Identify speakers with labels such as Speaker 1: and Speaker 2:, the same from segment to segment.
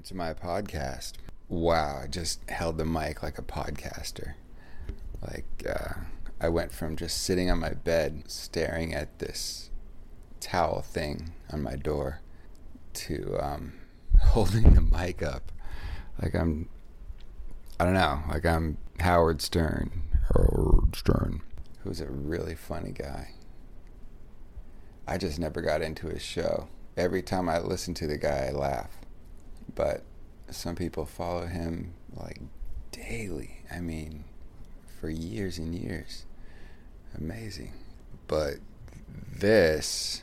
Speaker 1: welcome to my podcast. Wow, I just held the mic like a podcaster. Like, uh, I went from just sitting on my bed staring at this towel thing on my door to um, holding the mic up. Like, I'm, I don't know, like I'm Howard Stern. Howard Stern. Who's a really funny guy. I just never got into his show. Every time I listen to the guy, I laugh but some people follow him like daily. I mean, for years and years. Amazing. But this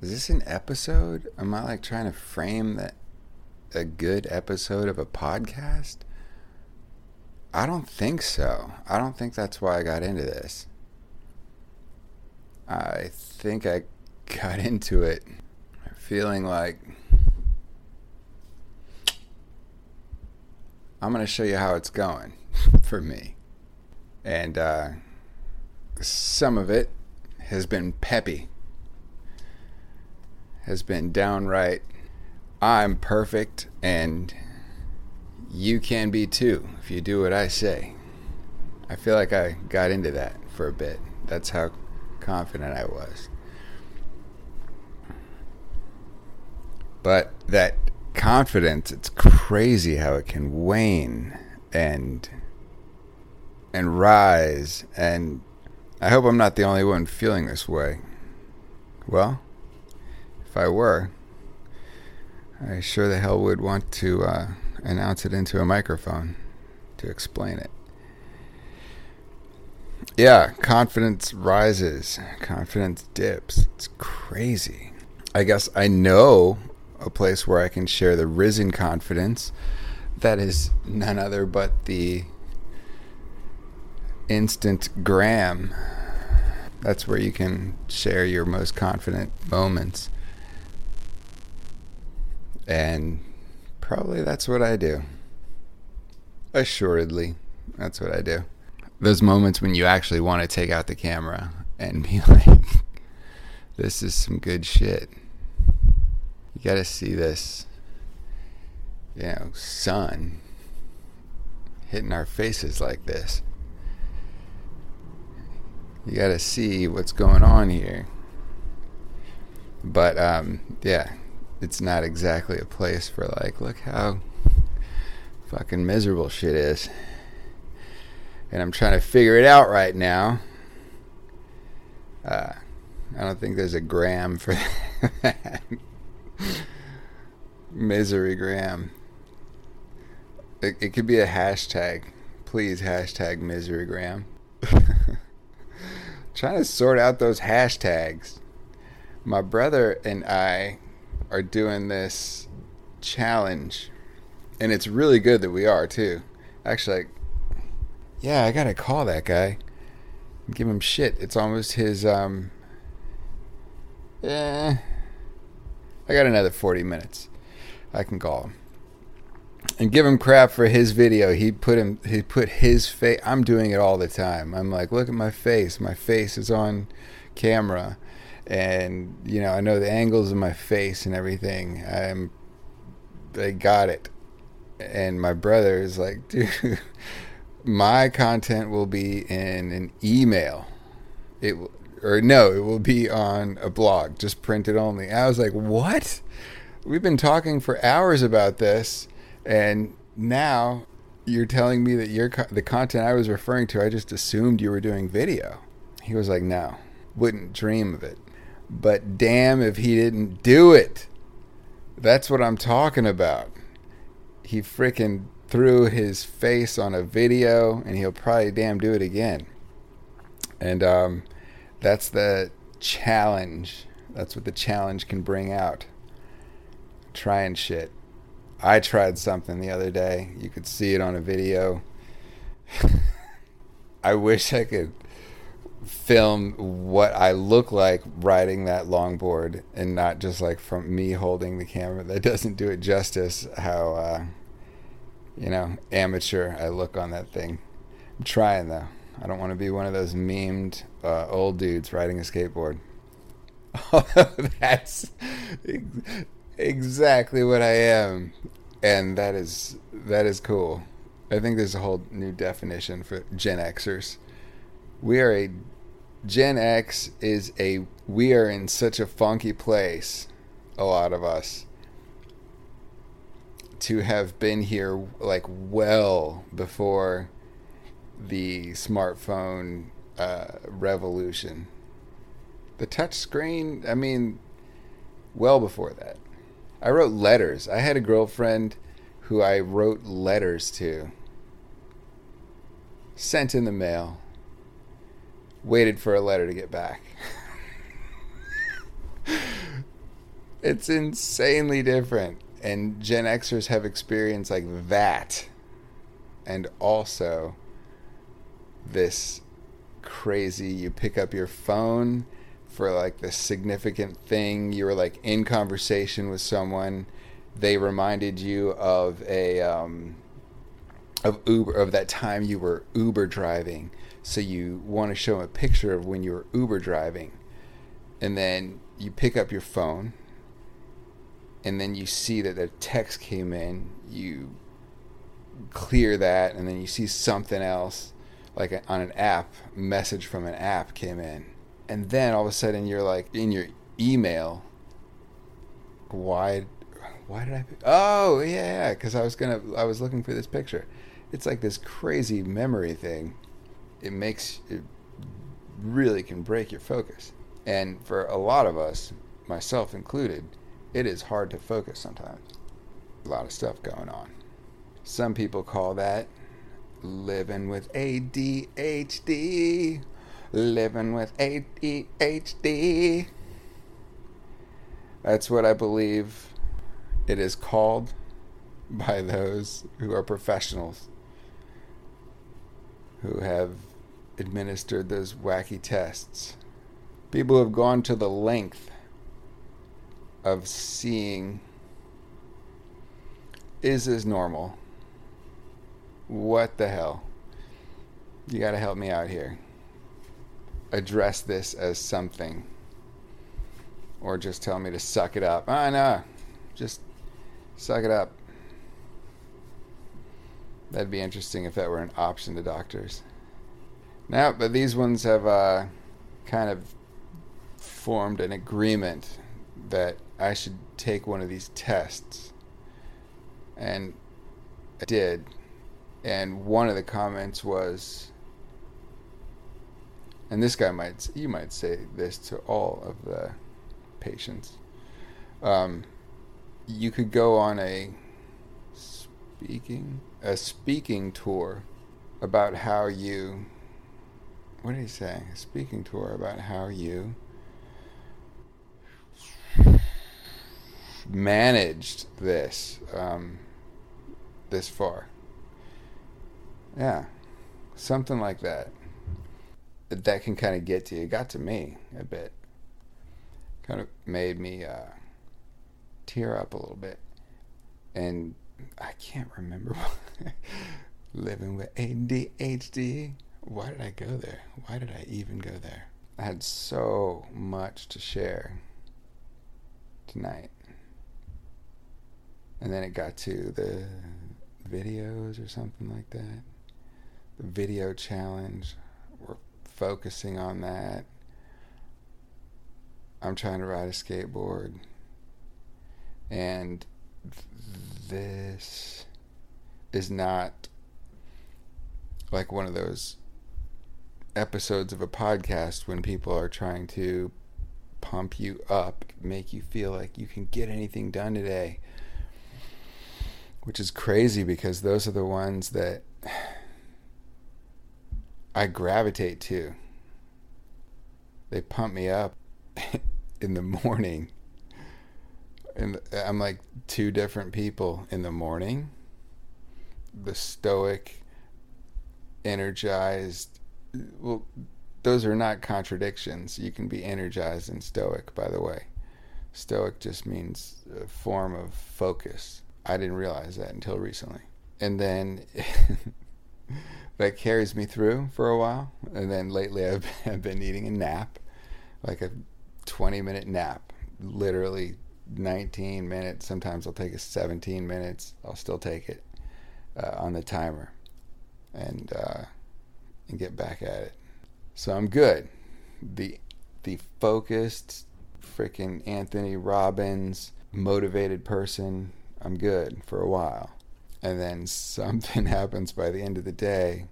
Speaker 1: is this an episode? Am I like trying to frame that a good episode of a podcast? I don't think so. I don't think that's why I got into this. I think I got into it feeling like I'm going to show you how it's going for me. And uh, some of it has been peppy, has been downright, I'm perfect and you can be too if you do what I say. I feel like I got into that for a bit. That's how confident I was. But that confidence, it's crazy how it can wane and and rise and I hope I'm not the only one feeling this way. Well, if I were, I sure the hell would want to uh, announce it into a microphone to explain it. Yeah, confidence rises, confidence dips. It's crazy. I guess I know a place where I can share the risen confidence that is none other but the instant gram. That's where you can share your most confident moments. And probably that's what I do. Assuredly, that's what I do. Those moments when you actually want to take out the camera and be like, this is some good shit. You got to see this, you know, sun hitting our faces like this. You got to see what's going on here. But um, yeah, it's not exactly a place for like, look how fucking miserable shit is. And I'm trying to figure it out right now. Uh, I don't think there's a gram for that. Misery Gram. It, it could be a hashtag. Please hashtag Misery Gram. Trying to sort out those hashtags. My brother and I are doing this challenge, and it's really good that we are too. Actually, yeah, I gotta call that guy. Give him shit. It's almost his um. Yeah I got another 40 minutes. I can call him and give him crap for his video. He put him he put his face I'm doing it all the time. I'm like, "Look at my face. My face is on camera." And you know, I know the angles of my face and everything. I'm they got it. And my brother is like, "Dude, my content will be in an email. It will, or no, it will be on a blog, just printed only. I was like, what? We've been talking for hours about this, and now you're telling me that your the content I was referring to, I just assumed you were doing video. He was like, no, wouldn't dream of it. But damn if he didn't do it. That's what I'm talking about. He freaking threw his face on a video, and he'll probably damn do it again. And um, that's the challenge. That's what the challenge can bring out. Trying shit. I tried something the other day. You could see it on a video. I wish I could film what I look like riding that longboard and not just like from me holding the camera. That doesn't do it justice how uh, you know amateur I look on that thing. I'm trying though. I don't want to be one of those memed uh, old dudes riding a skateboard. That's ex- exactly what I am. and that is that is cool. I think there's a whole new definition for Gen Xers. We are a Gen X is a we are in such a funky place, a lot of us, to have been here like well before the smartphone uh, revolution. The touch screen, I mean, well before that. I wrote letters. I had a girlfriend who I wrote letters to, sent in the mail, waited for a letter to get back. it's insanely different. And Gen Xers have experience like that. And also this crazy you pick up your phone for like the significant thing. You were like in conversation with someone. They reminded you of a um, of uber of that time you were uber driving. So you want to show them a picture of when you were uber driving. And then you pick up your phone and then you see that the text came in. You clear that and then you see something else like on an app message from an app came in and then all of a sudden you're like in your email why why did i oh yeah because i was gonna i was looking for this picture. It's like this crazy memory thing. It makes it really can break your focus. And for a lot of us myself included it is hard to focus sometimes. A lot of stuff going on. Some people call that living with adhd Living with ADHD. That's what I believe it is called by those who are professionals who have administered those wacky tests. People have gone to the length of seeing is this normal? What the hell? You got to help me out here address this as something or just tell me to suck it up. Ah, no, just suck it up. That'd be interesting if that were an option to doctors. Now, but these ones have uh, kind of formed an agreement that I should take one of these tests. And I did. And one of the comments was, and this guy might you might say this to all of the patients. Um, you could go on a speaking a speaking tour about how you what did he say? A speaking tour about how you managed this um, this far. Yeah, something like that that can kind of get to you. It got to me a bit. Kind of made me uh, tear up a little bit. And I can't remember living with ADHD. Why did I go there? Why did I even go there? I had so much to share tonight. And then it got to the videos or something like that. The video challenge focusing on that. I'm trying to ride a skateboard. And this is not like one of those episodes of a podcast when people are trying to pump you up, make you feel like you can get anything done today. Which is crazy because those are the ones that I gravitate to. They pump me up in the morning. And I'm like two different people in the morning. The stoic, energized. Well, those are not contradictions. You can be energized and stoic, by the way. Stoic just means a form of focus. I didn't realize that until recently. And then that carries me through for a while. And then lately I've, I've been needing a nap, like a 20 minute nap, literally 19 minutes. Sometimes I'll take a 17 minutes. I'll still take it uh, on the timer and uh, and get back at it. So I'm good. The the focused freaking Anthony Robbins motivated person. I'm good for a while. And then something happens by the end of the day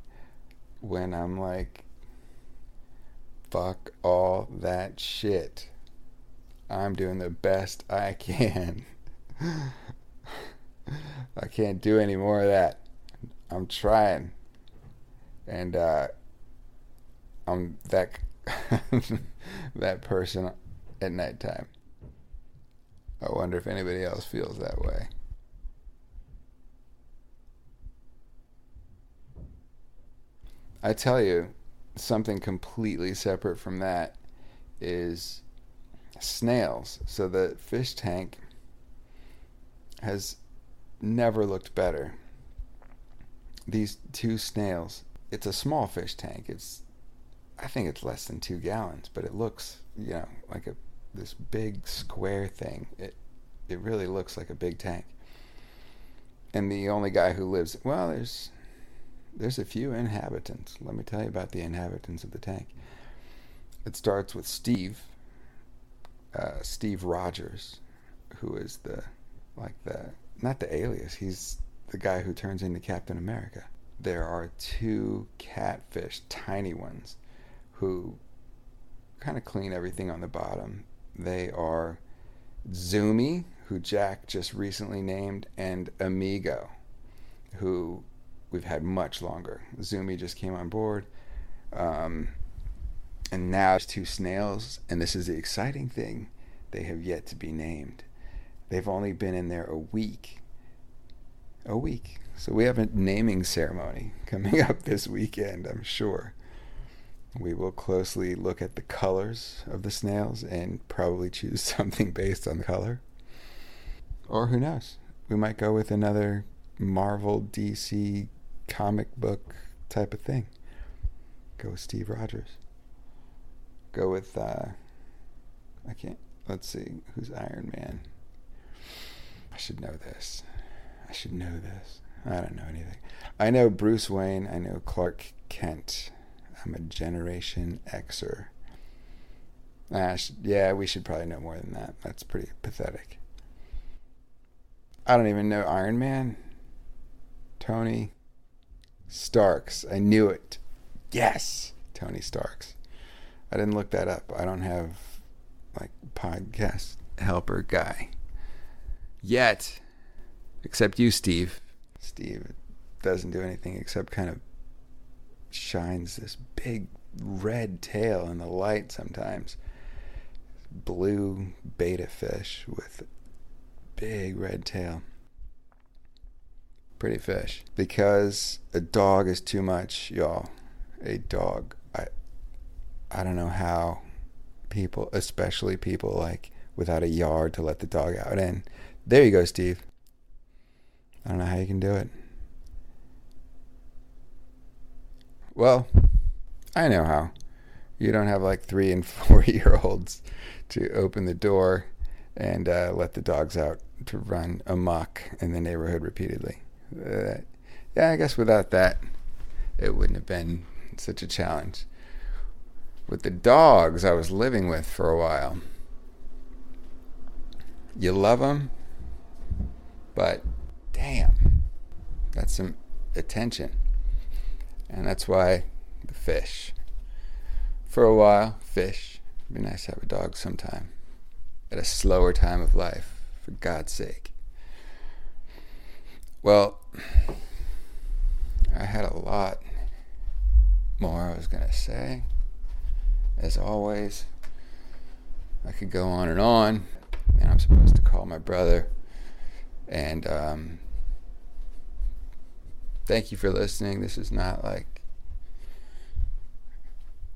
Speaker 1: when I'm like, fuck all that shit. I'm doing the best I can. I can't do any more of that. I'm trying. And uh, I'm that that person at nighttime. I wonder if anybody else feels that way. I tell you, something completely separate from that is snails. So the fish tank has never looked better. These two snails, it's a small fish tank. It's I think it's less than 2 gallons, but it looks, you know, like a this big square thing. It it really looks like a big tank. And the only guy who lives well, there's there's a few inhabitants. Let me tell you about the inhabitants of the tank. It starts with Steve, uh, Steve Rogers, who is the like the not the alias. He's the guy who turns into Captain America. There are two catfish, tiny ones, who kind of clean everything on the bottom. They are Zumi, who Jack just recently named, and Amigo, who we've had much longer. Zoomy just came on board. Um, and now it's two snails, and this is the exciting thing. They have yet to be named. They've only been in there a week. A week. So we have a naming ceremony coming up this weekend, I'm sure. We will closely look at the colors of the snails and probably choose something based on the color. Or who knows? We might go with another Marvel DC comic book type of thing. Go with Steve Rogers. Go with uh, I can't. Let's see who's Iron Man. I should know this. I should know this. I don't know anything. I know Bruce Wayne. I know Clark Kent. I'm a Generation Xer. Ah, yeah, we should probably know more than that. That's pretty pathetic. I don't even know Iron Man. Tony. Starks. I knew it. Yes, Tony Starks. I didn't look that up. I don't have like podcast helper guy yet, except you, Steve. Steve doesn't do anything except kind of shines this big red tail in the light sometimes. Blue betta fish with big red tail pretty fish because a dog is too much, y'all. A dog. I I don't know how people, especially people like without a yard to let the dog out in. There you go, Steve. I don't know how you can do it. Well, I know how. You don't have like three and four year olds to open the door and uh, let the dogs out to run amok in the neighborhood repeatedly yeah, I guess without that, it wouldn't have been such a challenge. With the dogs I was living with for a while, you love them, but damn, that's some attention. And that's why the fish. For a while, fish. It'd be nice to have a dog sometime. At a slower time of life, for God's sake. Well, I had a lot more I was going to say. As always, I could go on and on. And I'm supposed to call my brother. And um, thank you for listening. This is not like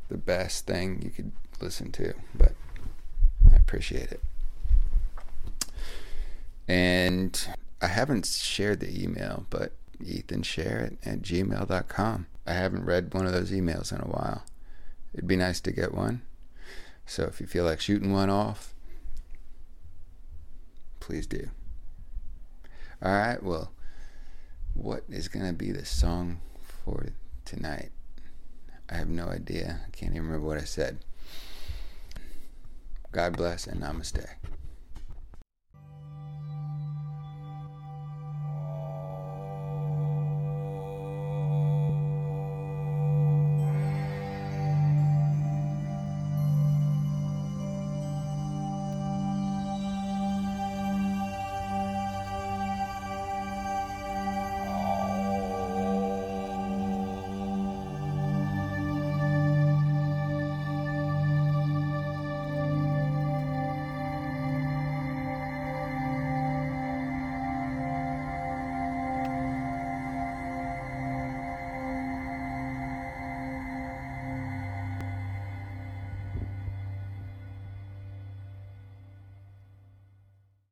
Speaker 1: the best thing you could listen to, but I appreciate it. And I haven't shared the email, but Ethan share it at gmail.com. I haven't read one of those emails in a while. It'd be nice to get one. So if you feel like shooting one off, please do. All right, well, what is going to be the song for tonight? I have no idea. I can't even remember what I said. God bless and namaste.